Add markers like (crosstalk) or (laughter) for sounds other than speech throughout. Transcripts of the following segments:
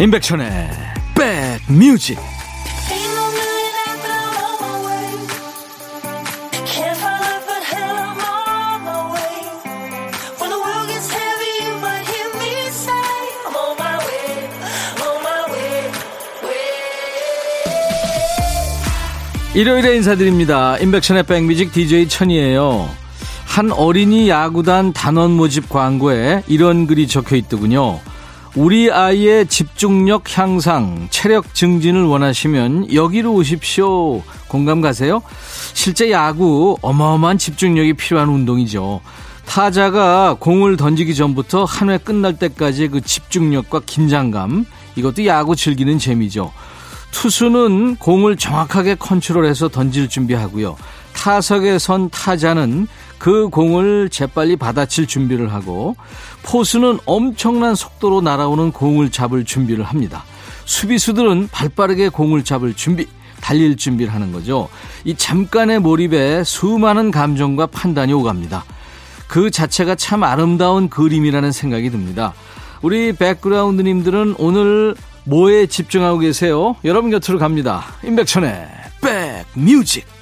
임백천의 백뮤직 일요일에 인사드립니다. 임백천의 백뮤직 DJ 천이에요. 한 어린이 야구단 단원 모집 광고에 이런 글이 적혀 있더군요. 우리 아이의 집중력 향상, 체력 증진을 원하시면 여기로 오십시오. 공감 가세요? 실제 야구 어마어마한 집중력이 필요한 운동이죠. 타자가 공을 던지기 전부터 한 회 끝날 때까지의 그 집중력과 긴장감, 이것도 야구 즐기는 재미죠. 투수는 공을 정확하게 컨트롤해서 던질 준비하고요. 타석에 선 타자는 그 공을 재빨리 받아칠 준비를 하고 포수는 엄청난 속도로 날아오는 공을 잡을 준비를 합니다. 수비수들은 발빠르게 공을 잡을 준비, 달릴 준비를 하는 거죠. 이 잠깐의 몰입에 수많은 감정과 판단이 오갑니다. 그 자체가 참 아름다운 그림이라는 생각이 듭니다. 우리 백그라운드님들은 오늘 뭐에 집중하고 계세요? 여러분 곁으로 갑니다. 임백천의 백뮤직.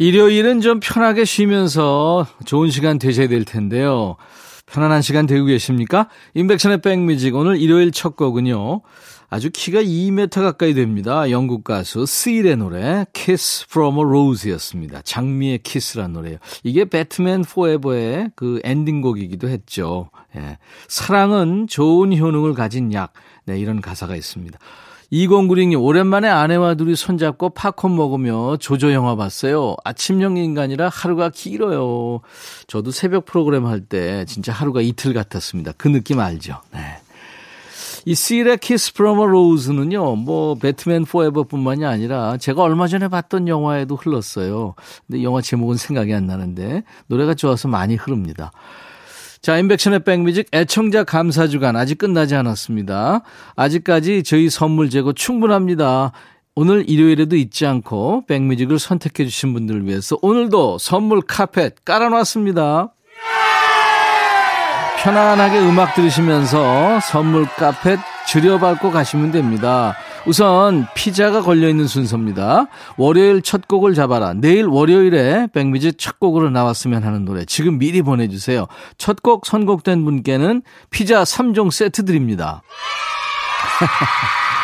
일요일은 좀 편하게 쉬면서 좋은 시간 되셔야 될 텐데요. 편안한 시간 되고 계십니까? 임백천의 백뮤직 오늘 일요일 첫 곡은요. 아주 키가 2m 가까이 됩니다. 영국 가수 스일의 노래 Kiss from a Rose였습니다. 장미의 키스란 노래예요. 이게 배트맨 포에버의 그 엔딩곡이기도 했죠. 예. 사랑은 좋은 효능을 가진 약. 네, 이런 가사가 있습니다. 2096님, 오랜만에 아내와 둘이 손잡고 팝콘 먹으며 조조 영화 봤어요. 아침형 인간이라 하루가 길어요. 저도 새벽 프로그램 할 때 진짜 하루가 이틀 같았습니다. 그 느낌 알죠? 네. 이 Seal의 Kiss From a Rose는요, 뭐, 배트맨 포에버 뿐만이 아니라 제가 얼마 전에 봤던 영화에도 흘렀어요. 근데 영화 제목은 생각이 안 나는데, 노래가 좋아서 많이 흐릅니다. 자, 임백천의 백뮤직 애청자 감사 주간 아직 끝나지 않았습니다. 아직까지 저희 선물 재고 충분합니다. 오늘 일요일에도 잊지 않고 백뮤직을 선택해 주신 분들을 위해서 오늘도 선물 카펫 깔아놨습니다. 편안하게 음악 들으시면서 선물 카펫 들여밟고 가시면 됩니다. 우선 피자가 걸려있는 순서입니다. 월요일 첫 곡을 잡아라. 내일 월요일에 백미지 첫 곡으로 나왔으면 하는 노래 지금 미리 보내주세요. 첫 곡 선곡된 분께는 피자 3종 세트 드립니다. (laughs)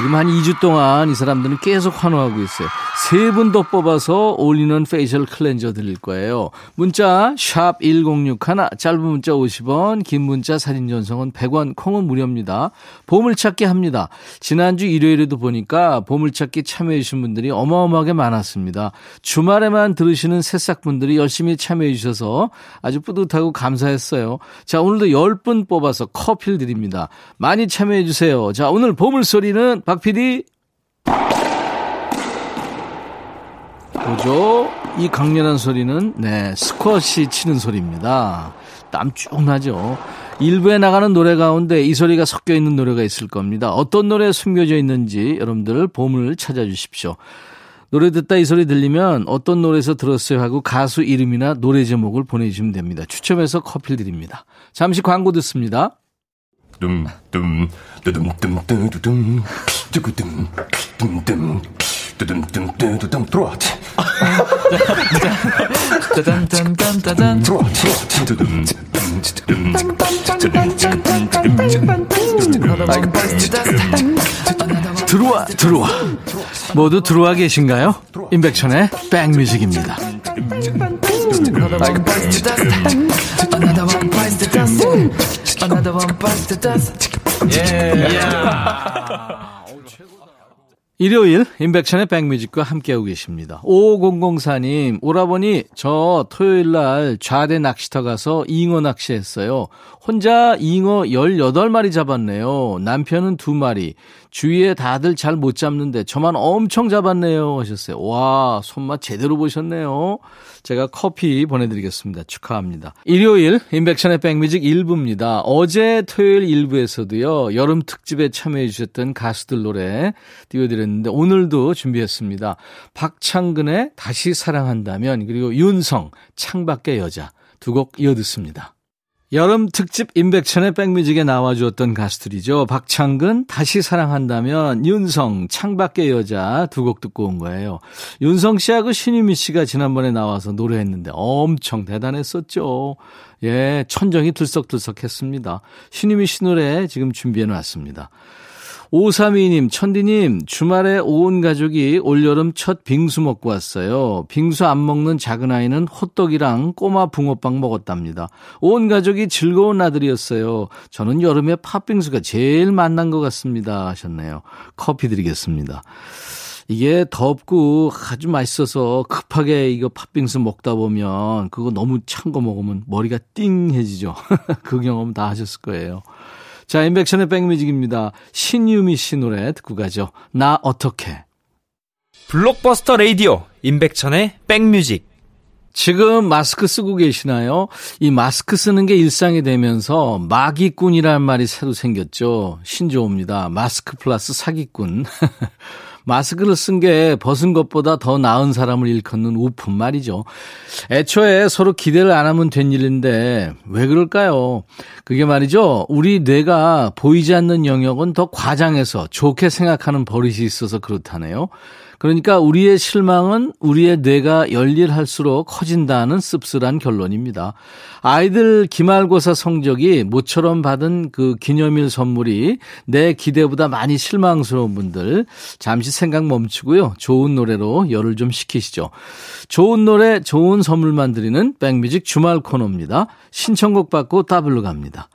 지금 한 2주 동안 이 사람들은 계속 환호하고 있어요. 세 분 더 뽑아서 all-in-one facial cleanser 드릴 거예요. 문자 1061, 짧은 문자 50원, 긴 문자 사진 전송은 100원, 콩은 무료입니다. 보물찾기 합니다. 지난주 일요일에도 보니까 보물찾기 참여해 주신 분들이 어마어마하게 많았습니다. 주말에만 들으시는 새싹분들이 열심히 참여해 주셔서 아주 뿌듯하고 감사했어요. 자, 오늘도 10분 뽑아서 커피를 드립니다. 많이 참여해 주세요. 자, 오늘 보물소리는 박 PD. 보죠. 이 강렬한 소리는 네 스쿼시 치는 소리입니다. 땀 쭉 나죠. 일부에 나가는 노래 가운데 이 소리가 섞여 있는 노래가 있을 겁니다. 어떤 노래에 숨겨져 있는지 여러분들 보물을 찾아주십시오. 노래 듣다 이 소리 들리면 어떤 노래에서 들었어요 하고 가수 이름이나 노래 제목을 보내주시면 됩니다. 추첨해서 커피 드립니다. 잠시 광고 듣습니다. 둠둠 뚜둠 뚜구둠 둠둠 뚜둠 들어와 짜잔짠짠짠 들어와 들어와 들어와 모두 들어와 계신가요? 임백천의 백뮤직입니다. 예. 일요일 인백천의 백뮤직과 함께하고 계십니다. 5004님 오라버니 저 토요일 날 좌대 낚시터 가서 잉어 낚시했어요. 혼자 잉어 18마리 잡았네요. 남편은 2마리. 주위에 다들 잘 못 잡는데 저만 엄청 잡았네요 하셨어요. 와 손맛 제대로 보셨네요. 제가 커피 보내드리겠습니다. 축하합니다. 일요일 인백션의 백뮤직 1부입니다. 어제 토요일 1부에서도요. 여름 특집에 참여해 주셨던 가수들 노래 띄워드렸는데 오늘도 준비했습니다. 박창근의 다시 사랑한다면 그리고 윤성 창밖의 여자 두 곡 이어 듣습니다. 여름 특집 임백천의 백뮤직에 나와주었던 가수들이죠. 박창근, 다시 사랑한다면, 윤성, 창밖의 여자 두 곡 듣고 온 거예요. 윤성 씨하고 신유미 씨가 지난번에 나와서 노래했는데 엄청 대단했었죠. 예, 천정이 들썩들썩 했습니다. 신유미 씨 노래 지금 준비해 놨습니다. 5322님, 천디님, 주말에 온 가족이 올여름 첫 빙수 먹고 왔어요. 빙수 안 먹는 작은 아이는 호떡이랑 꼬마 붕어빵 먹었답니다. 온 가족이 즐거운 나들이었어요. 저는 여름에 팥빙수가 제일 맛난 것 같습니다. 하셨네요. 커피 드리겠습니다. 이게 덥고 아주 맛있어서 급하게 이거 팥빙수 먹다 보면 그거 너무 찬 거 먹으면 머리가 띵해지죠. (laughs) 그 경험 다 하셨을 거예요. 자, 인백션의 백뮤직입니다. 신유미 씨 노래 듣고 가죠. 나 어떻게. 블록버스터 레이디오 인백천의 백뮤직. 지금 마스크 쓰고 계시나요? 이 마스크 쓰는 게 일상이 되면서 마기꾼이라는 말이 새로 생겼죠. 신조어입니다. 마스크 플러스 사기꾼. (laughs) 마스크를 쓴 게 벗은 것보다 더 나은 사람을 일컫는 우픈 말이죠. 애초에 서로 기대를 안 하면 된 일인데 왜 그럴까요? 그게 말이죠. 우리 뇌가 보이지 않는 영역은 더 과장해서 좋게 생각하는 버릇이 있어서 그렇다네요. 그러니까 우리의 실망은 우리의 뇌가 열일할수록 커진다는 씁쓸한 결론입니다. 아이들 기말고사 성적이 모처럼 받은 그 기념일 선물이 내 기대보다 많이 실망스러운 분들 잠시 생각 멈추고요. 좋은 노래로 열을 좀 식히시죠. 좋은 노래, 좋은 선물만 드리는 백뮤직 주말 코너입니다. 신청곡 받고 따블로 갑니다.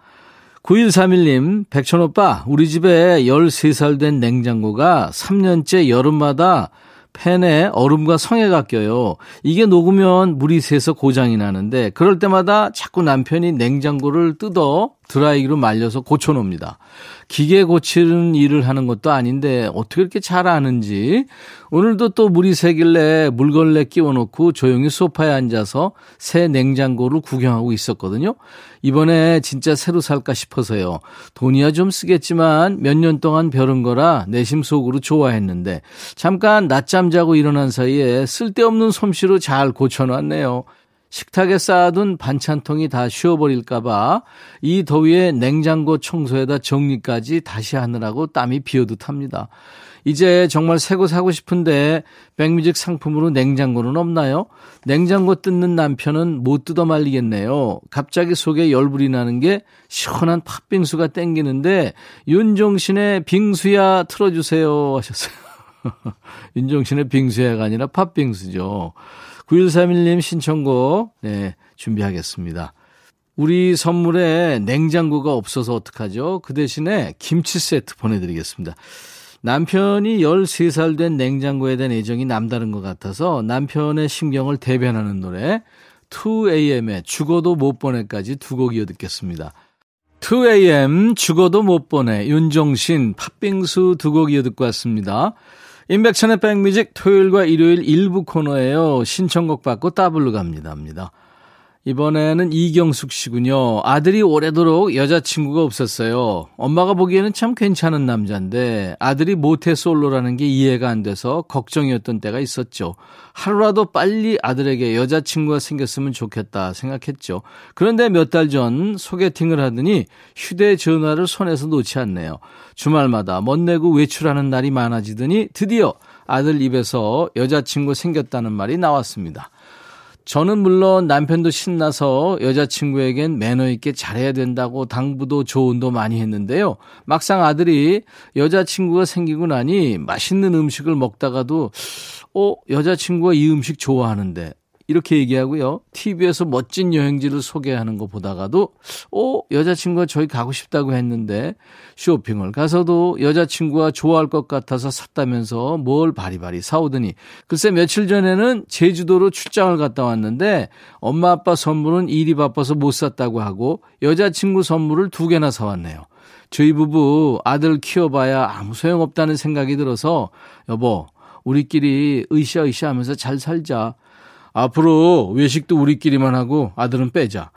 9131님, 백천오빠, 우리 집에 13살 된 냉장고가 3년째 여름마다 팬에 얼음과 성에가 껴요. 이게 녹으면 물이 새서 고장이 나는데 그럴 때마다 자꾸 남편이 냉장고를 뜯어 드라이기로 말려서 고쳐놓습니다. 기계 고치는 일을 하는 것도 아닌데 어떻게 이렇게 잘 아는지 오늘도 또 물이 새길래 물걸레 끼워놓고 조용히 소파에 앉아서 새 냉장고를 구경하고 있었거든요. 이번에 진짜 새로 살까 싶어서요. 돈이야 좀 쓰겠지만 몇 년 동안 벼른 거라 내심 속으로 좋아했는데 잠깐 낮잠 자고 일어난 사이에 쓸데없는 솜씨로 잘 고쳐놨네요. 식탁에 쌓아둔 반찬통이 다 쉬어버릴까봐 이 더위에 냉장고 청소에다 정리까지 다시 하느라고 땀이 비어듯 합니다. 이제 정말 새거 사고 싶은데 백뮤직 상품으로 냉장고는 없나요? 냉장고 뜯는 남편은 못 뜯어 말리겠네요. 갑자기 속에 열불이 나는 게 시원한 팥빙수가 땡기는데 윤종신의 빙수야 틀어주세요 하셨어요. (laughs) 윤종신의 빙수야가 아니라 팥빙수죠. 9131님 신청곡, 네, 준비하겠습니다. 우리 선물에 냉장고가 없어서 어떡하죠? 그 대신에 김치 세트 보내드리겠습니다. 남편이 13살 된 냉장고에 대한 애정이 남다른 것 같아서 남편의 심경을 대변하는 노래 2AM의 죽어도 못 보내까지 두 곡 이어 듣겠습니다. 2AM 죽어도 못 보내 윤종신 팥빙수 두 곡 이어 듣고 왔습니다. 임백천의 백뮤직 토요일과 일요일 일부 코너예요. 신청곡 받고 따블로 갑니다. 합니다. 이번에는 이경숙 씨군요. 아들이 오래도록 여자친구가 없었어요. 엄마가 보기에는 참 괜찮은 남자인데 아들이 모태 솔로라는 게 이해가 안 돼서 걱정이었던 때가 있었죠. 하루라도 빨리 아들에게 여자친구가 생겼으면 좋겠다 생각했죠. 그런데 몇 달 전 소개팅을 하더니 휴대전화를 손에서 놓지 않네요. 주말마다 멋내고 외출하는 날이 많아지더니 드디어 아들 입에서 여자친구 생겼다는 말이 나왔습니다. 저는 물론 남편도 신나서 여자친구에겐 매너 있게 잘해야 된다고 당부도 조언도 많이 했는데요. 막상 아들이 여자친구가 생기고 나니 맛있는 음식을 먹다가도 어, 여자친구가 이 음식 좋아하는데 이렇게 얘기하고요. TV에서 멋진 여행지를 소개하는 거 보다가도, 어, 여자친구가 저희 가고 싶다고 했는데, 쇼핑을 가서도 여자친구가 좋아할 것 같아서 샀다면서 뭘 바리바리 사오더니, 글쎄 며칠 전에는 제주도로 출장을 갔다 왔는데, 엄마 아빠 선물은 일이 바빠서 못 샀다고 하고, 여자친구 선물을 두 개나 사왔네요. 저희 부부 아들 키워봐야 아무 소용없다는 생각이 들어서, 여보, 우리끼리 으쌰으쌰 하면서 잘 살자. 앞으로 외식도 우리끼리만 하고 아들은 빼자.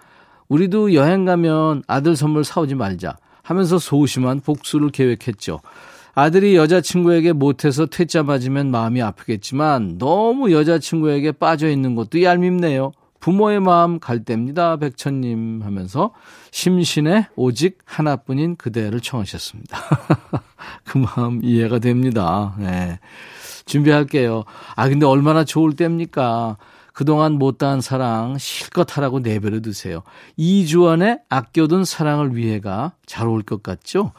우리도 여행 가면 아들 선물 사오지 말자. 하면서 소심한 복수를 계획했죠. 아들이 여자친구에게 못해서 퇴짜 맞으면 마음이 아프겠지만 너무 여자친구에게 빠져 있는 것도 얄밉네요. 부모의 마음 갈 때입니다. 백천님 하면서 심신의 오직 하나뿐인 그대를 청하셨습니다. (laughs) 그 마음 이해가 됩니다. 네. 준비할게요. 아, 근데 얼마나 좋을 때입니까? 그동안 못다한 사랑 실컷 하라고 내버려 두세요. 2주 안에 아껴둔 사랑을 위해가 잘 올 것 같죠?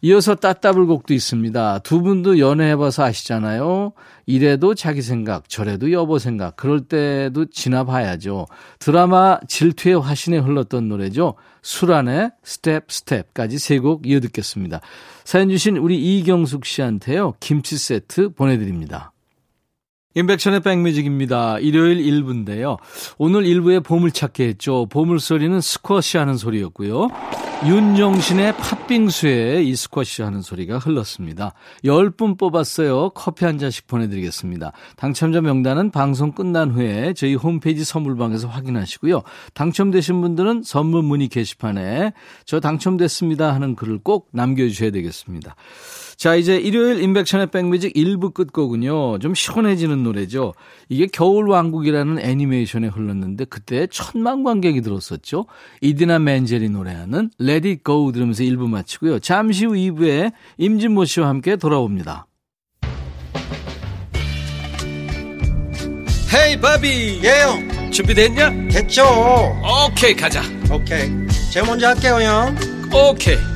이어서 따따블 곡도 있습니다. 두 분도 연애해봐서 아시잖아요. 이래도 자기 생각, 저래도 여보 생각, 그럴 때도 지나봐야죠. 드라마 질투의 화신에 흘렀던 노래죠. 수란의 Step Step까지 세 곡 이어 듣겠습니다. 사연 주신 우리 이경숙 씨한테요. 김치 세트 보내드립니다. 임백천의 백뮤직입니다. 일요일 1부인데요. 오늘 1부에 보물찾기 했죠. 보물소리는 스쿼시 하는 소리였고요. 윤종신의 팥빙수에 이 스쿼시 하는 소리가 흘렀습니다. 10분 뽑았어요. 커피 한 잔씩 보내드리겠습니다. 당첨자 명단은 방송 끝난 후에 저희 홈페이지 선물방에서 확인하시고요. 당첨되신 분들은 선물 문의 게시판에 저 당첨됐습니다 하는 글을 꼭 남겨주셔야 되겠습니다. 자, 이제 일요일 인백션의 백뮤직 1부 끝곡은요. 좀 시원해지는 노래죠. 이게 겨울왕국이라는 애니메이션에 흘렀는데 그때 천만 관객이 들었었죠. 이디나 맨젤이 노래하는 Let It Go 들으면서 1부 마치고요. 잠시 후 2부에 임진모 씨와 함께 돌아옵니다. 헤이 바비 예영 준비됐냐? 됐죠 오케이 가자 오케이 제가 먼저 할게요 형 오케이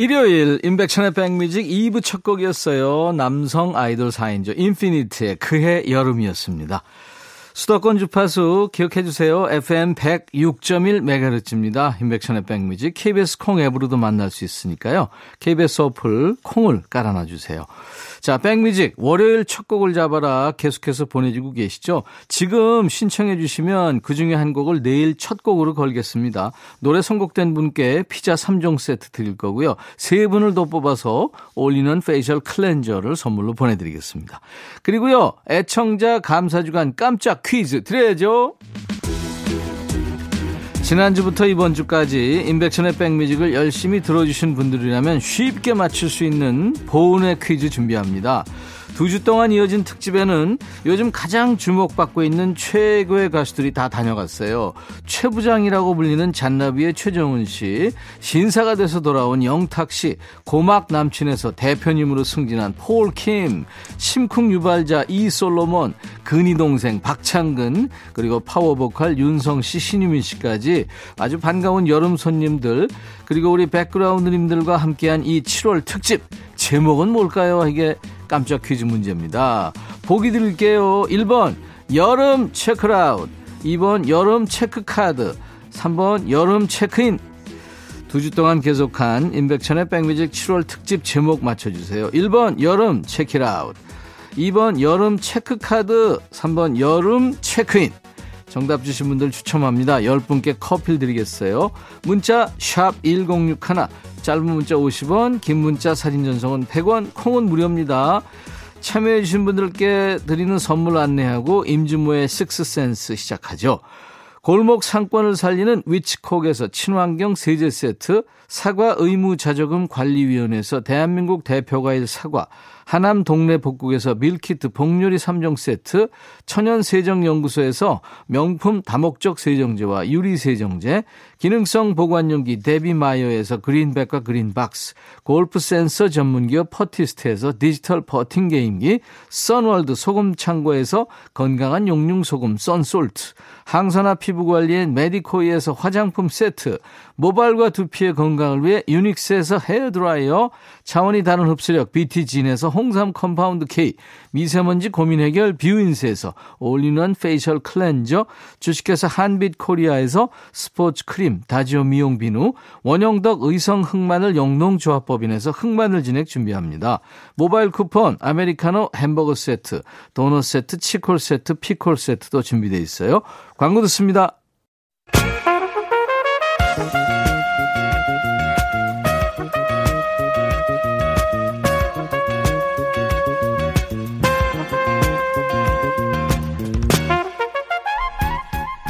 일요일 인백천의 백뮤직 2부 첫 곡이었어요. 남성 아이돌 4인조 인피니트의 그해 여름이었습니다. 수도권 주파수 기억해 주세요. FM 106.1MHz입니다. 인백천의 백뮤직 KBS 콩 앱으로도 만날 수 있으니까요. KBS 어플 콩을 깔아놔 주세요. 자, 백뮤직 월요일 첫 곡을 잡아라 계속해서 보내주고 계시죠. 지금 신청해 주시면 그중에 한 곡을 내일 첫 곡으로 걸겠습니다. 노래 선곡된 분께 피자 3종 세트 드릴 거고요. 세 분을 더 뽑아서 all-in-one facial cleanser를 선물로 보내드리겠습니다. 그리고요, 애청자 감사주간 깜짝 퀴즈 드려야죠. 지난주부터 이번 주까지 인백션의 백뮤직을 열심히 들어주신 분들이라면 쉽게 맞출 수 있는 보은의 퀴즈 준비합니다. 두 주 동안 이어진 특집에는 요즘 가장 주목받고 있는 최고의 가수들이 다 다녀갔어요. 최부장이라고 불리는 잔나비의 최정훈 씨, 신사가 돼서 돌아온 영탁 씨, 고막 남친에서 대표님으로 승진한 폴 킴, 심쿵 유발자 이 솔로몬, 근이 동생 박창근, 그리고 파워보컬 윤성 씨, 신유민 씨까지 아주 반가운 여름 손님들, 그리고 우리 백그라운드님들과 함께한 이 7월 특집 제목은 뭘까요? 이게 깜짝 퀴즈 문제입니다. 보기 드릴게요. 1번 여름 체크아웃 2번 여름 체크카드 3번 여름 체크인 두 주 동안 계속한 임백천의 백뮤직 7월 특집 제목 맞춰주세요. 1번 여름 체크아웃 2번 여름 체크카드 3번 여름 체크인 정답 주신 분들 추첨합니다. 10분께 커피 드리겠어요. 문자 1061, 짧은 문자 50원, 긴 문자 사진 전송은 100원, 콩은 무료입니다. 참여해 주신 분들께 드리는 선물 안내하고 임진모의 식스센스 시작하죠. 골목 상권을 살리는 위치콕에서 친환경 세제 세트, 사과 의무 자조금 관리위원회에서 대한민국 대표과일 사과, 하남 동네 복국에서 밀키트 복요리 3종 세트, 천연세정연구소에서 명품 다목적 세정제와 유리세정제, 기능성 보관용기 데비마이어에서 그린백과 그린박스, 골프 센서 전문기업 퍼티스트에서 디지털 퍼팅 게임기, 선월드 소금 창고에서 건강한 용융 소금 썬솔트, 항산화 피부 관리엔 메디코이에서 화장품 세트, 모발과 두피의 건강을 위해 유닉스에서 헤어 드라이어, 차원이 다른 흡수력 BT진에서 홍삼 compound K, 미세먼지 고민 해결 뷰인스에서 all-in-one facial cleanser, 주식회사 한빛 코리아에서 스포츠 크림, 다지오 미용 비누, 원형덕 의성 흑마늘 영농조합법인에서 흑마늘 진액 준비합니다. 모바일 쿠폰, 아메리카노 햄버거 세트, 도넛 세트, 치콜 세트, 피콜 세트도 준비되어 있어요. 광고 듣습니다.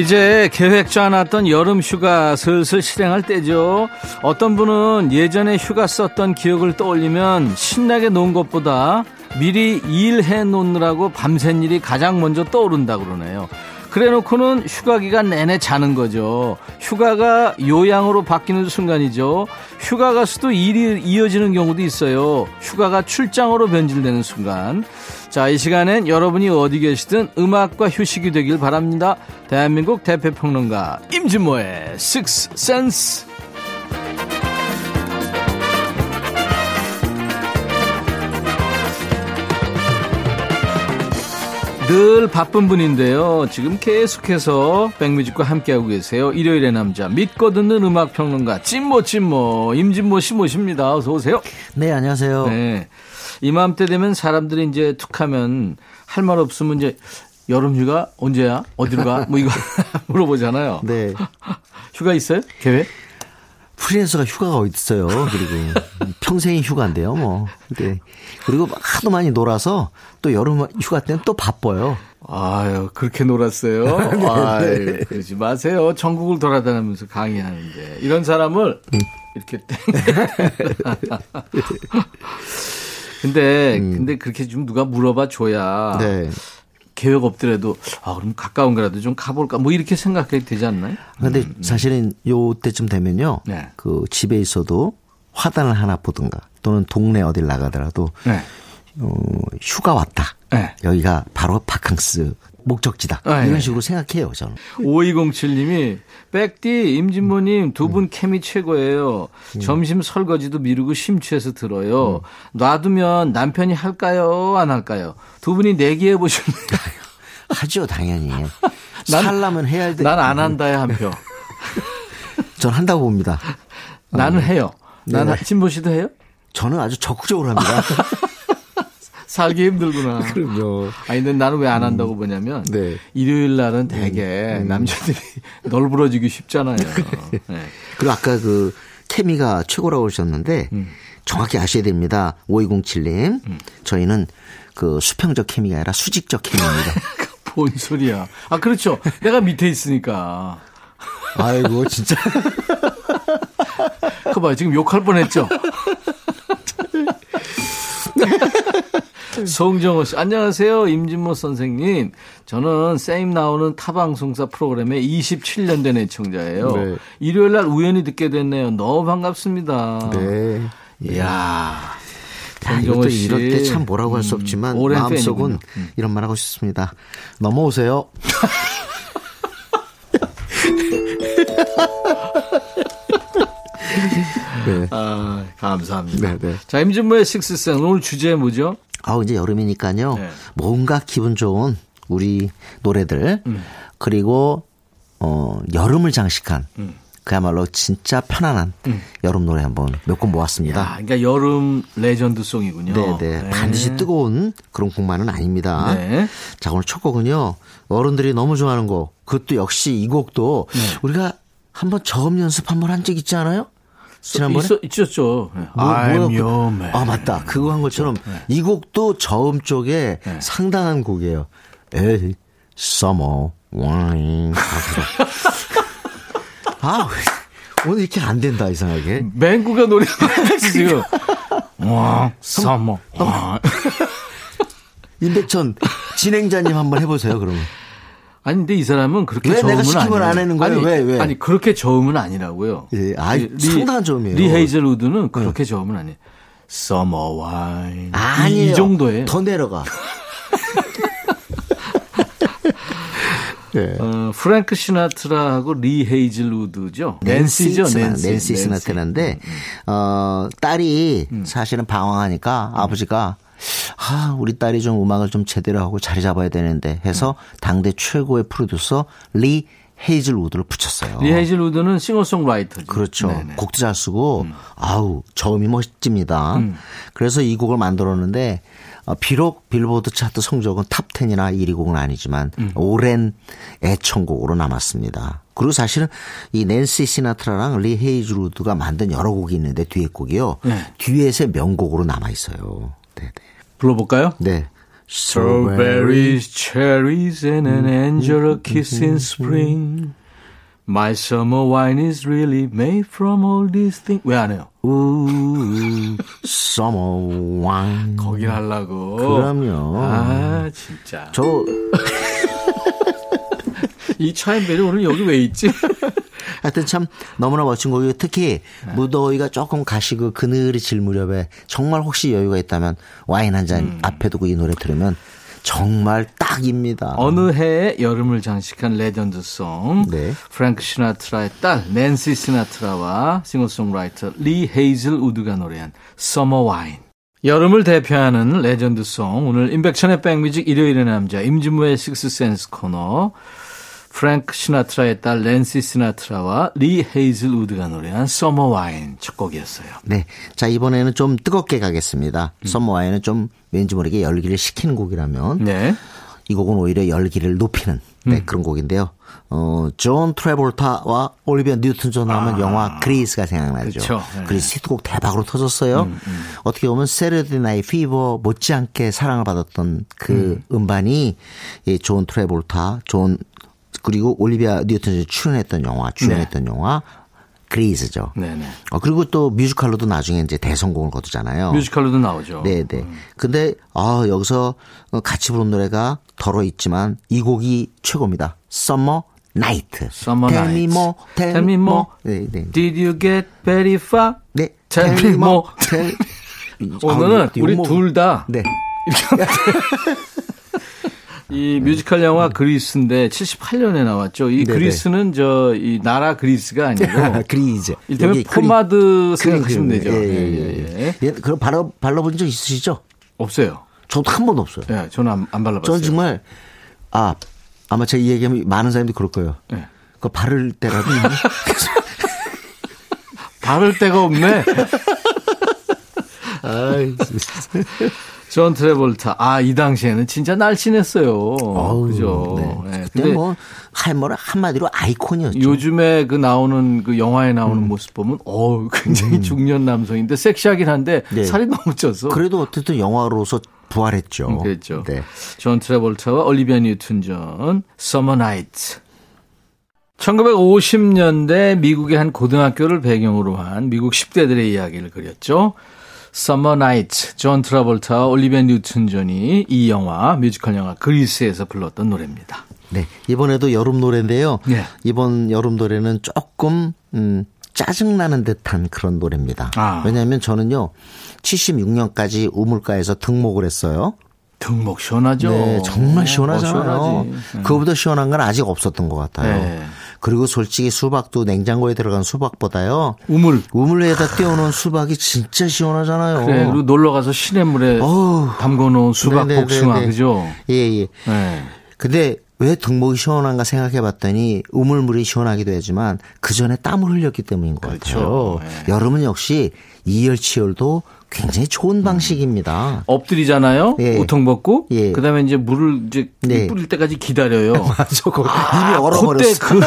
이제 계획 짜놨던 여름 휴가 슬슬 실행할 때죠. 어떤 분은 예전에 휴가 썼던 기억을 떠올리면 신나게 논 것보다 미리 일해 놓느라고 밤샌 일이 가장 먼저 떠오른다 그러네요. 그래 놓고는 휴가 기간 내내 자는 거죠. 휴가가 요양으로 바뀌는 순간이죠. 휴가 가서도 일이 이어지는 경우도 있어요. 휴가가 출장으로 변질되는 순간. 자, 이 시간엔 여러분이 어디 계시든 음악과 휴식이 되길 바랍니다. 대한민국 대표 평론가 임진모의 Six Sense. 늘 바쁜 분인데요. 지금 계속해서 백뮤직과 함께하고 계세요. 일요일의 남자 믿고 듣는 음악 평론가 찐모 찐모 임진모 씨 모십니다. 어서 오세요. 네, 안녕하세요. 네. 이맘때 되면 사람들이 이제 툭하면 할 말 없으면 이제 여름 휴가 언제야? 어디로 가? 뭐 이거 (laughs) 물어보잖아요. 네. (laughs) 휴가 있어요? 계획? 프리랜서가 휴가가 어디 있어요. 그리고 평생이 휴가인데요, 뭐. 네. 그리고 하도 많이 놀아서 또 여름 휴가 때는 또 바빠요. 아유, 그렇게 놀았어요? (laughs) 아유, 그러지 마세요. 전국을 돌아다니면서 강의하는데. 이런 사람을 이렇게 땡. (laughs) 근데, 근데 그렇게 좀 누가 물어봐 줘야. 네. 계획 없더라도, 아, 그럼 가까운 거라도 좀 가볼까? 뭐 이렇게 생각해도 되지 않나요? 근데 사실은 요 때쯤 되면요. 네. 그 집에 있어도 화단을 하나 보든가 또는 동네 어딜 나가더라도 네. 어, 휴가 왔다. 네. 여기가 바로 바캉스 목적지다. 아, 이런 예. 식으로 생각해요, 저는. 5207님이 백디 임진모님 두분 케미 최고예요. 점심 설거지도 미루고 심취해서 들어요. 놔두면 남편이 할까요? 안 할까요? 두 분이 내기해 보셨네요. (laughs) 하죠, 당연히. (laughs) 난- 살라면 해야 돼. 난 안 한다에 한 표. (laughs) 전 한다고 봅니다. 나는 해요. 나는 네. 진모 씨도 해요? 저는 아주 적극적으로 합니다. 살기 힘들구나. (laughs) 그럼요. 아니 근데 나는 왜 안 한다고 보냐면 네. 일요일 날은 되게 남자들이 (laughs) 널브러지기 쉽잖아요. (laughs) 네. 그리고 아까 그 케미가 최고라고 하셨는데 정확히 아셔야 됩니다. 5207님. 저희는 그 수평적 케미가 아니라 수직적 케미입니다. 뭔 소리야? 아 그렇죠. 내가 밑에 있으니까. 아이고, 진짜. 그거 봐요. 지금 욕할 뻔 했죠. 송정호 씨, 안녕하세요. 임진모 선생님. 저는 세임 나오는 타방송사 프로그램의 27년 된 애청자예요. 네. 일요일 날 우연히 듣게 됐네요. 너무 반갑습니다. 네. 이야. 야, 정정호 이것도 씨. 이럴 때 참 뭐라고 할 수 없지만 음, 마음속은. 음. 이런 말 하고 싶습니다. 넘어오세요. (laughs) 네. 아, 감사합니다. 네, 네. 자, 임진모의 식스센 오늘 주제 뭐죠? 아, 이제 여름이니까요. 네. 뭔가 기분 좋은 우리 노래들 음. 그리고 어 여름을 장식한 음. 그야말로 진짜 편안한 여름 노래 한번 몇곡 야, 모았습니다. 그러니까 여름 레전드 송이군요. 네, 네. 반드시 뜨거운 그런 곡만은 아닙니다. 네. 자, 오늘 첫 곡은요. 어른들이 너무 좋아하는 곡. 그것도 역시 이 곡도 네. 우리가 한번 저음 연습 한번 한 적 있지 않아요? 지난번에 있어, 있었 죠. 네. 뭐, I'm man. 아 맞다 그거 한 것처럼 이 곡도 저음 쪽에 상당한 곡이에요. 에이 summer wine. (laughs) 아 오늘 이렇게 안 된다 이상하게. 맹구가 거지, (laughs) 지금. 와, 서머. 와. (laughs) 임백천 진행자님 한번 해보세요 그러면. 아니, 근데 이 사람은 그렇게 왜 저음은 내가 시키면. 안 하는 거예요? 아니, 왜, 왜? 아니, 그렇게 저음은 아니라고요. 예, 아이, 리- 상당한 저음이에요. 네. 리 헤이즐우드는 그렇게 저음은 아니에요. Summer wine. 아니에요. 이 정도에. 더 내려가. (laughs) 예. 어, 프랭크 시나트라하고 리 헤이즐우드죠. 낸시죠, 낸시. 낸시 시나트라인데 어 딸이 음. 사실은 방황하니까 아버지가 아 우리 딸이 좀 음악을 좀 제대로 하고 자리 잡아야 되는데 해서 음. 당대 최고의 프로듀서 리 헤이즐우드를 붙였어요. 리 헤이즐우드는 싱어송라이터죠. 그렇죠. 네네. 음. 곡도 잘 쓰고 아우 저음이 멋집니다. 그래서 이 곡을 만들었는데 어, 비록 빌보드 차트 성적은 탑 10이나 1위 곡은 아니지만 음. 오랜 애청곡으로 남았습니다. 그리고 사실은 이 낸시 시나트라랑 리 헤이즐우드가 만든 여러 곡이 있는데 듀엣 곡이요. 네. 듀엣의 명곡으로 남아 있어요. 네, 네. 불러볼까요? 네. Strawberries, cherries, and an angel's kiss in spring. My summer wine is really made from all these things. 왜 안 해요? 우 summer wine. 거길 하려고. 그럼요. 아, 진짜. 저 이 차인벨이 오늘 여기 왜 있지? 하여튼 참 너무나 멋진 곡이고 특히 무더위가 조금 가시고 그늘이 질 무렵에 정말 혹시 여유가 있다면 와인 한잔 앞에 두고 이 노래 들으면 정말 딱입니다. 어느 해에 여름을 장식한 레전드송. 네. 프랭크 시나트라의 딸 낸시 시나트라와 싱어송라이터 리 헤이즐 우드가 노래한 Summer Wine. 여름을 대표하는 레전드송. 오늘 임백천의 백뮤직 일요일의 남자 임진모의 Sixth Sense 코너. 프랭크 시나트라의 딸 낸시 시나트라와 리 헤이즐 우드가 노래한 Summer Wine 첫 곡이었어요. 네. 자, 이번에는 좀 뜨겁게 가겠습니다. Summer Wine은 좀 왠지 모르게 열기를 식히는 곡이라면 네. 이 곡은 오히려 열기를 높이는 네, 그런 곡인데요. 어, 존 트래볼타와 올리비아 뉴튼 존 하면 영화 그리스가 생각나죠. 그쵸. 네. 그리스 히트곡 대박으로 터졌어요. 어떻게 보면 Saturday Night Fever 못지않게 사랑을 받았던 그 음. 반이 존 트래볼타, 존 그리고 올리비아 뉴튼 존이 출연했던 영화, 주연했던 영화 그리스죠. 네네. 어, 그리고 또 뮤지컬로도 나중에 이제 대성공을 거두잖아요. 뮤지컬로도 나오죠. 네, 네. 근데 아, 여기서 같이 부른 노래가 더러 있지만 이 곡이 최고입니다. Summer Night. Summer Tell me Night. more. Tell, Tell me more. more. 네, 네. Did you get very far? 네. Tell me more. Tell- (laughs) 오늘은 아, 우리 둘다 네. 이 (laughs) (laughs) 뮤지컬 영화 Grease인데 78년에 나왔죠. 이 네네. 그리스는 저 이 나라 그리스가 아니고 (laughs) 그리즈. 이를테면 여기 포마드 생각하시면. 되죠. 예, 예, 예, 예, 예. 예, 그럼 발라, 발라본 적 있으시죠? 없어요. 저도 한 번도 없어요. 예, 저는 안, 안 발라봤어요. 저는 정말, 아, 아마 제가 이 얘기하면 많은 사람들이 그럴 거예요. 예. 그거 바를 때라도? (laughs) 바를 데가 없네. (laughs) 아이, 존 트래볼타. 아, 이 당시에는 진짜 날씬했어요. 어우, 그죠. 네. 예, 그때 뭐, 할머니 한마디로 아이콘이었죠. 요즘에 그 나오는 그 영화에 음. 나오는 모습 보면 어우 굉장히 중년 남성인데 섹시하긴 한데 네. 살이 너무 쪄서 그래도 어쨌든 영화로서 부활했죠. 음, 그랬죠. 네. 존 트래볼타와 올리비아 뉴튼 존 Summer Night 1950년대 미국의 한 고등학교를 배경으로 한 미국 10대들의 이야기를 그렸죠. Summer Night 존 트래볼타와 올리비아 뉴튼 존이 이 영화 뮤지컬 영화 Grease에서 불렀던 노래입니다. 네. 이번에도 여름 노래인데요. 네. 이번 여름 노래는 조금, 음, 짜증나는 듯한 그런 노래입니다. 아. 왜냐하면 저는요, 76년까지 우물가에서 등목을 했어요. 등목 시원하죠. 네, 정말 시원하잖아요. 어. 네. 그거보다 시원한 건 아직 없었던 것 같아요. 네. 그리고 솔직히 수박도 냉장고에 들어간 수박보다요. 우물. 우물 위에다 띄워놓은 수박이 진짜 시원하잖아요. 그래, 그리고 놀러 가서 시냇물에 어우. 담궈놓은 수박 네네네네. 복숭아, 그죠? 예, 예. 네. 근데 왜 등목이 시원한가 생각해 봤더니 우물물이 시원하기도 하지만 그 전에 땀을 흘렸기 때문인 것 그렇죠. 같아요. 네. 여름은 역시 이열치열도 굉장히 좋은 방식입니다. 엎드리잖아요. 예. 우통 벗고. 예. 그다음에 이제 물을 이제 네. 뿌릴 때까지 기다려요. (laughs) 맞아, 그거 이미 얼어버렸어. 그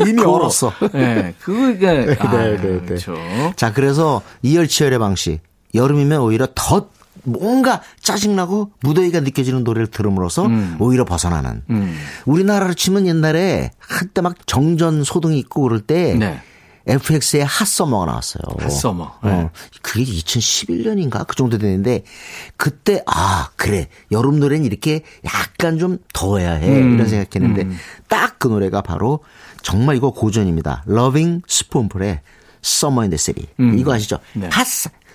(laughs) 이미 그거. 얼었어. (laughs) 네, 그게 아, 네, 네, 네. 그렇죠. 자, 그래서 이열치열의 방식. 여름이면 오히려 더 뭔가 짜증나고 무더위가 느껴지는 노래를 들음으로써 오히려 벗어나는. 음. 우리나라로 치면 옛날에 한때 막 정전 소동이 있고 그럴 때 네. FX의 핫서머가 나왔어요. 핫서머. 어, 네. 그게 2011년인가 그 정도 됐는데 그때 아 그래 여름 노래는 이렇게 약간 좀 더워야 해 음. 이런 생각했는데 딱그 노래가 바로 정말 이거 고전입니다. Loving Spoonful의 Summer in the City 이거 아시죠? 네. 핫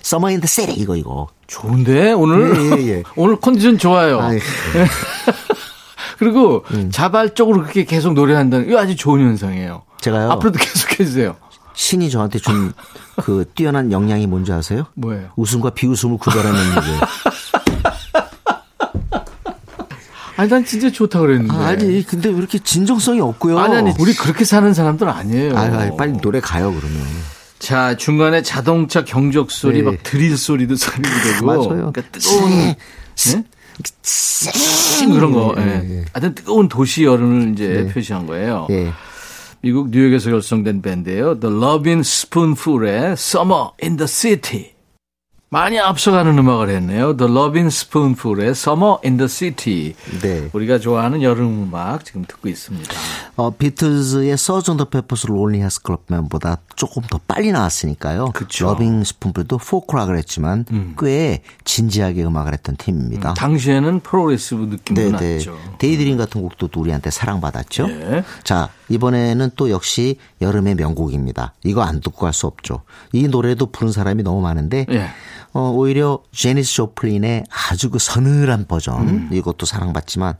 Summer in the City 이거 이거. 좋은데 오늘 예, 예. (laughs) 오늘 컨디션 좋아요. (laughs) 그리고 음. 자발적으로 그렇게 계속 노래한다는 이거 아주 좋은 현상이에요. 제가요? 앞으로도 (laughs) 계속 해주세요. 신이 저한테 준 (laughs) 그 뛰어난 역량이 뭔지 아세요? 뭐예요? 웃음과 비웃음을 구별하는 (laughs) 능력이에요. 아니 난 진짜 좋다 그랬는데. 아, 아니 근데 왜 이렇게 진정성이 없고요. 아니 아니 우리 그렇게 사는 사람들 아니에요. 아유, 아유, 빨리 노래 가요 그러면. 자 중간에 자동차 경적 소리 네. 막 드릴 소리도 소리도 되고. (laughs) 맞아요. 그러니까 뜨거운 네? 그런 거. 예. 하여튼 뜨거운 도시 여름을 이제 표시한 거예요. 예. 미국 뉴욕에서 결성된 밴드예요. The Lovin' Spoonful의 Summer in the City. 많이 앞서가는 음악을 했네요. The Lovin' Spoonful의 Summer in the City. 네. 우리가 좋아하는 여름 음악 지금 듣고 있습니다. 어, 비틀즈의 Sgt. Pepper's Lonely Hearts Club Band보다 조금 더 빨리 나왔으니까요. 그쵸. 음. 러빙 스푼풀도 포크락을 했지만 꽤 진지하게 음악을 했던 팀입니다. 당시에는 progressive 느낌도 네네. 났죠. Daydream 같은 곡도 또 우리한테 사랑받았죠. 네. 자, 이번에는 또 역시 여름의 명곡입니다. 이거 안 듣고 갈 수 없죠. 이 노래도 부른 사람이 너무 많은데 예. 어, 오히려 재니스 조플린의 아주 그 서늘한 버전 음. 이것도 사랑받지만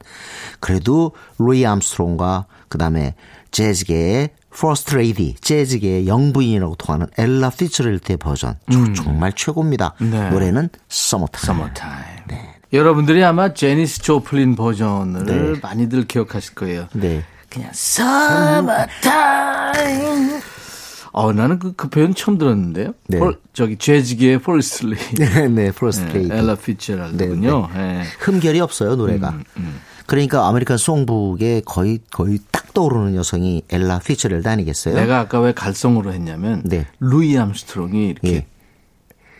그래도 루이 암스트롱과 그 다음에 재즈계의 퍼스트 레이디, 재즈계의 영부인이라고 통하는 엘라 피츠제럴드의 버전 저- 정말 최고입니다. 음. 네. 노래는 Summertime. Summertime. 여러분들이 아마 재니스 조플린 버전을 많이들 기억하실 거예요. 네. 그냥 Summertime. 어, 나는 그, 그 표현 처음 들었는데요. 네. 폴- 저기 재즈계의 폴스리. (laughs) 네, 네, 퍼스트 레이디. 엘라 피츠제럴드군요. 예. 흠결이 없어요 노래가. 음, 그러니까 American Songbook에 거의 거의 딱 떠오르는 여성이 엘라 피츠제럴드 아니겠어요? 내가 아까 왜 갈성으로 했냐면 네. 루이 암스트롱이 이렇게 예.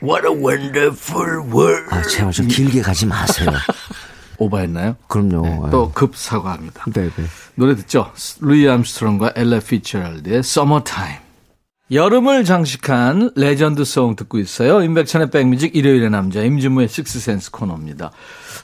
What a wonderful world. 아, 제발 좀 길게 가지 마세요. (laughs) 오버했나요? 그럼요. 네, 또 급 사과합니다. 네, 네. 노래 듣죠? 루이 암스트롱과 엘라 피츠제럴드의 Summertime. 여름을 장식한 legend song 듣고 있어요. 임백천의 백뮤직 일요일의 남자 임진모의 식스센스 코너입니다.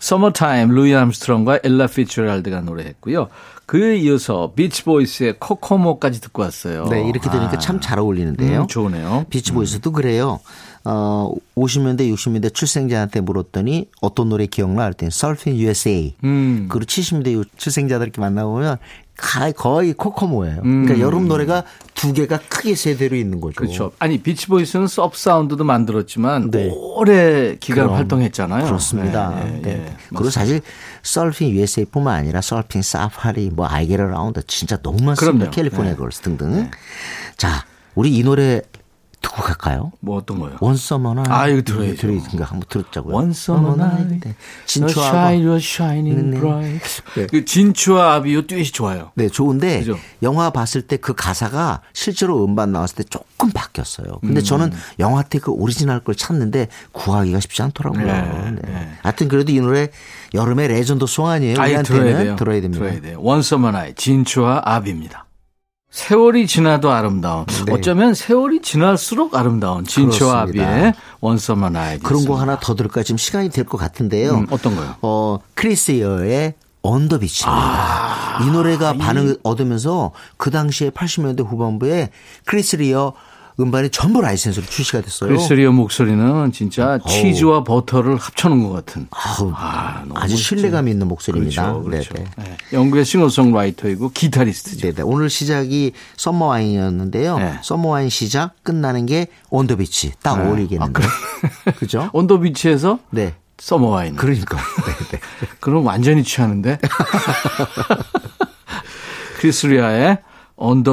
Summertime 루이 암스트롱과 엘라 피츠제럴드가 노래했고요. 그에 이어서 비치보이스의 Kokomo까지 듣고 왔어요. 네, 이렇게 되니까 참 잘 어울리는데요. 음, 좋으네요. 비치보이스도 그래요. 어, 50년대, 60년대 출생자한테 물었더니 어떤 노래 기억나? 그랬더니 Surfing USA. 음. 그리고 70년대 출생자들 이렇게 만나보면 가- 거의 Kokomo예요. 음. 그러니까 여름 노래가 두 개가 크게 세대로 있는 거죠. 그렇죠. 아니 비치보이스는 surf sound도 만들었지만 네. 오래 기간 그럼, 활동했잖아요. 그렇습니다. 네, 예, 네. 예. 그리고 사실 Surfing USA뿐만 아니라 Surfin' Safari 뭐 I Get Around 진짜 너무 많습니다. 그럼요. California 네. Girls 등등. 자, 우리 이 노래 듣고 갈까요? 뭐 어떤 거요? One Summer Night 아, 이거 들어야죠. 들어야든가 한번 들었자고요. 네. shine, 진추하고 shining 네. bright. 그 진추하와 아비 요 듀엣이 좋아요. 네, 좋은데 그죠? 영화 봤을 때 그 가사가 실제로 음반 나왔을 때 조금 바뀌었어요. 근데 음. 저는 영화 때 그 오리지널 걸 찾는데 구하기가 쉽지 않더라고요. 네, 네. 네. 하여튼 그래도 이 노래 여름의 legend song 아니에요. 우리한테는 들어야. 들어야 됩니다. 들어야 돼요. Night, 진추하와 아비입니다. 세월이 지나도 아름다운. 네. 어쩌면 세월이 지날수록 아름다운. 아비의 One summer night. 그런 거 하나 더 들을까 지금 시간이 될 것 같은데요. 음, 어떤 거요? 어, 크리스 리어의 On the Beach입니다. 이 노래가 반응을 얻으면서 그 당시에 80년대 후반부에 크리스 리어 음반이 전부 라이센스로 출시가 됐어요. 크리스리어 목소리는 진짜 치즈와 버터를 합쳐놓은 것 같은. 아우, 아, 아주. 신뢰감 있는 목소리입니다. 그렇죠. 그렇죠. 네네. 네. 영국의 싱어송라이터이고 기타리스트죠. 네네. 오늘 시작이 Summer Wine이었는데요. 네. Summer Wine 시작 끝나는 게 On the Beach 딱 네. 어울리겠는데. (laughs) 그죠? 온더비치에서 네. 서머 와인. 그러니까. 네네. (laughs) 그럼 완전히 취하는데. (laughs) 크리스리아의. 제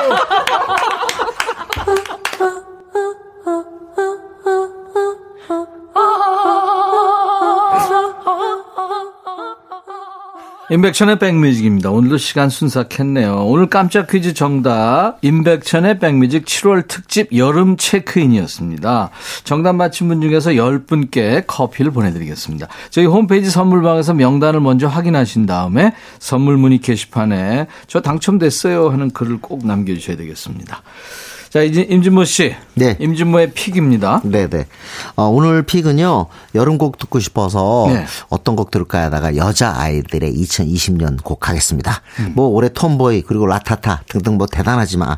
임백천의 백뮤직입니다. 오늘도 시간 순삭했네요. 오늘 깜짝 퀴즈 정답 임백천의 백뮤직 7월 특집 여름 체크인이었습니다. 정답 맞힌 분 중에서 10분께 커피를 보내드리겠습니다. 저희 홈페이지 선물방에서 명단을 먼저 확인하신 다음에 선물 문의 게시판에 저 당첨됐어요 하는 글을 꼭 남겨주셔야 되겠습니다. 자 이제 임진모 씨, 네. 임진모의 픽입니다. 네네. 어, 오늘 픽은요, 여름곡 듣고 싶어서 네. 어떤 곡 들을까 하다가 여자 아이들의 2020년 곡 하겠습니다. 뭐 올해 톰보이 그리고 라타타 등등 뭐 대단하지만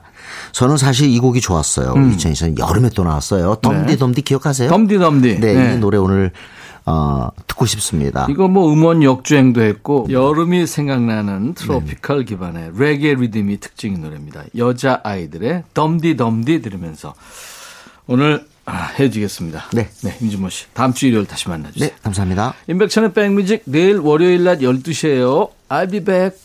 저는 사실 이 곡이 좋았어요. 2020년 여름에 또 나왔어요. 덤디 덤디 기억하세요? 덤디 덤디. 네, 네. 이 노래 오늘 어, 듣고 싶습니다. 이거 뭐 음원 역주행도 했고 여름이 생각나는 트로피컬 기반의 레게 리듬이 특징인 노래입니다. 여자 아이들의 덤디 덤디 들으면서 오늘 아, 헤어지겠습니다. 네. 네, 임진모 씨. 다음 주 일요일 다시 만나주세요. 네, 감사합니다. 임백천의 백뮤직 내일 월요일 낮 12시에요. I'll be back.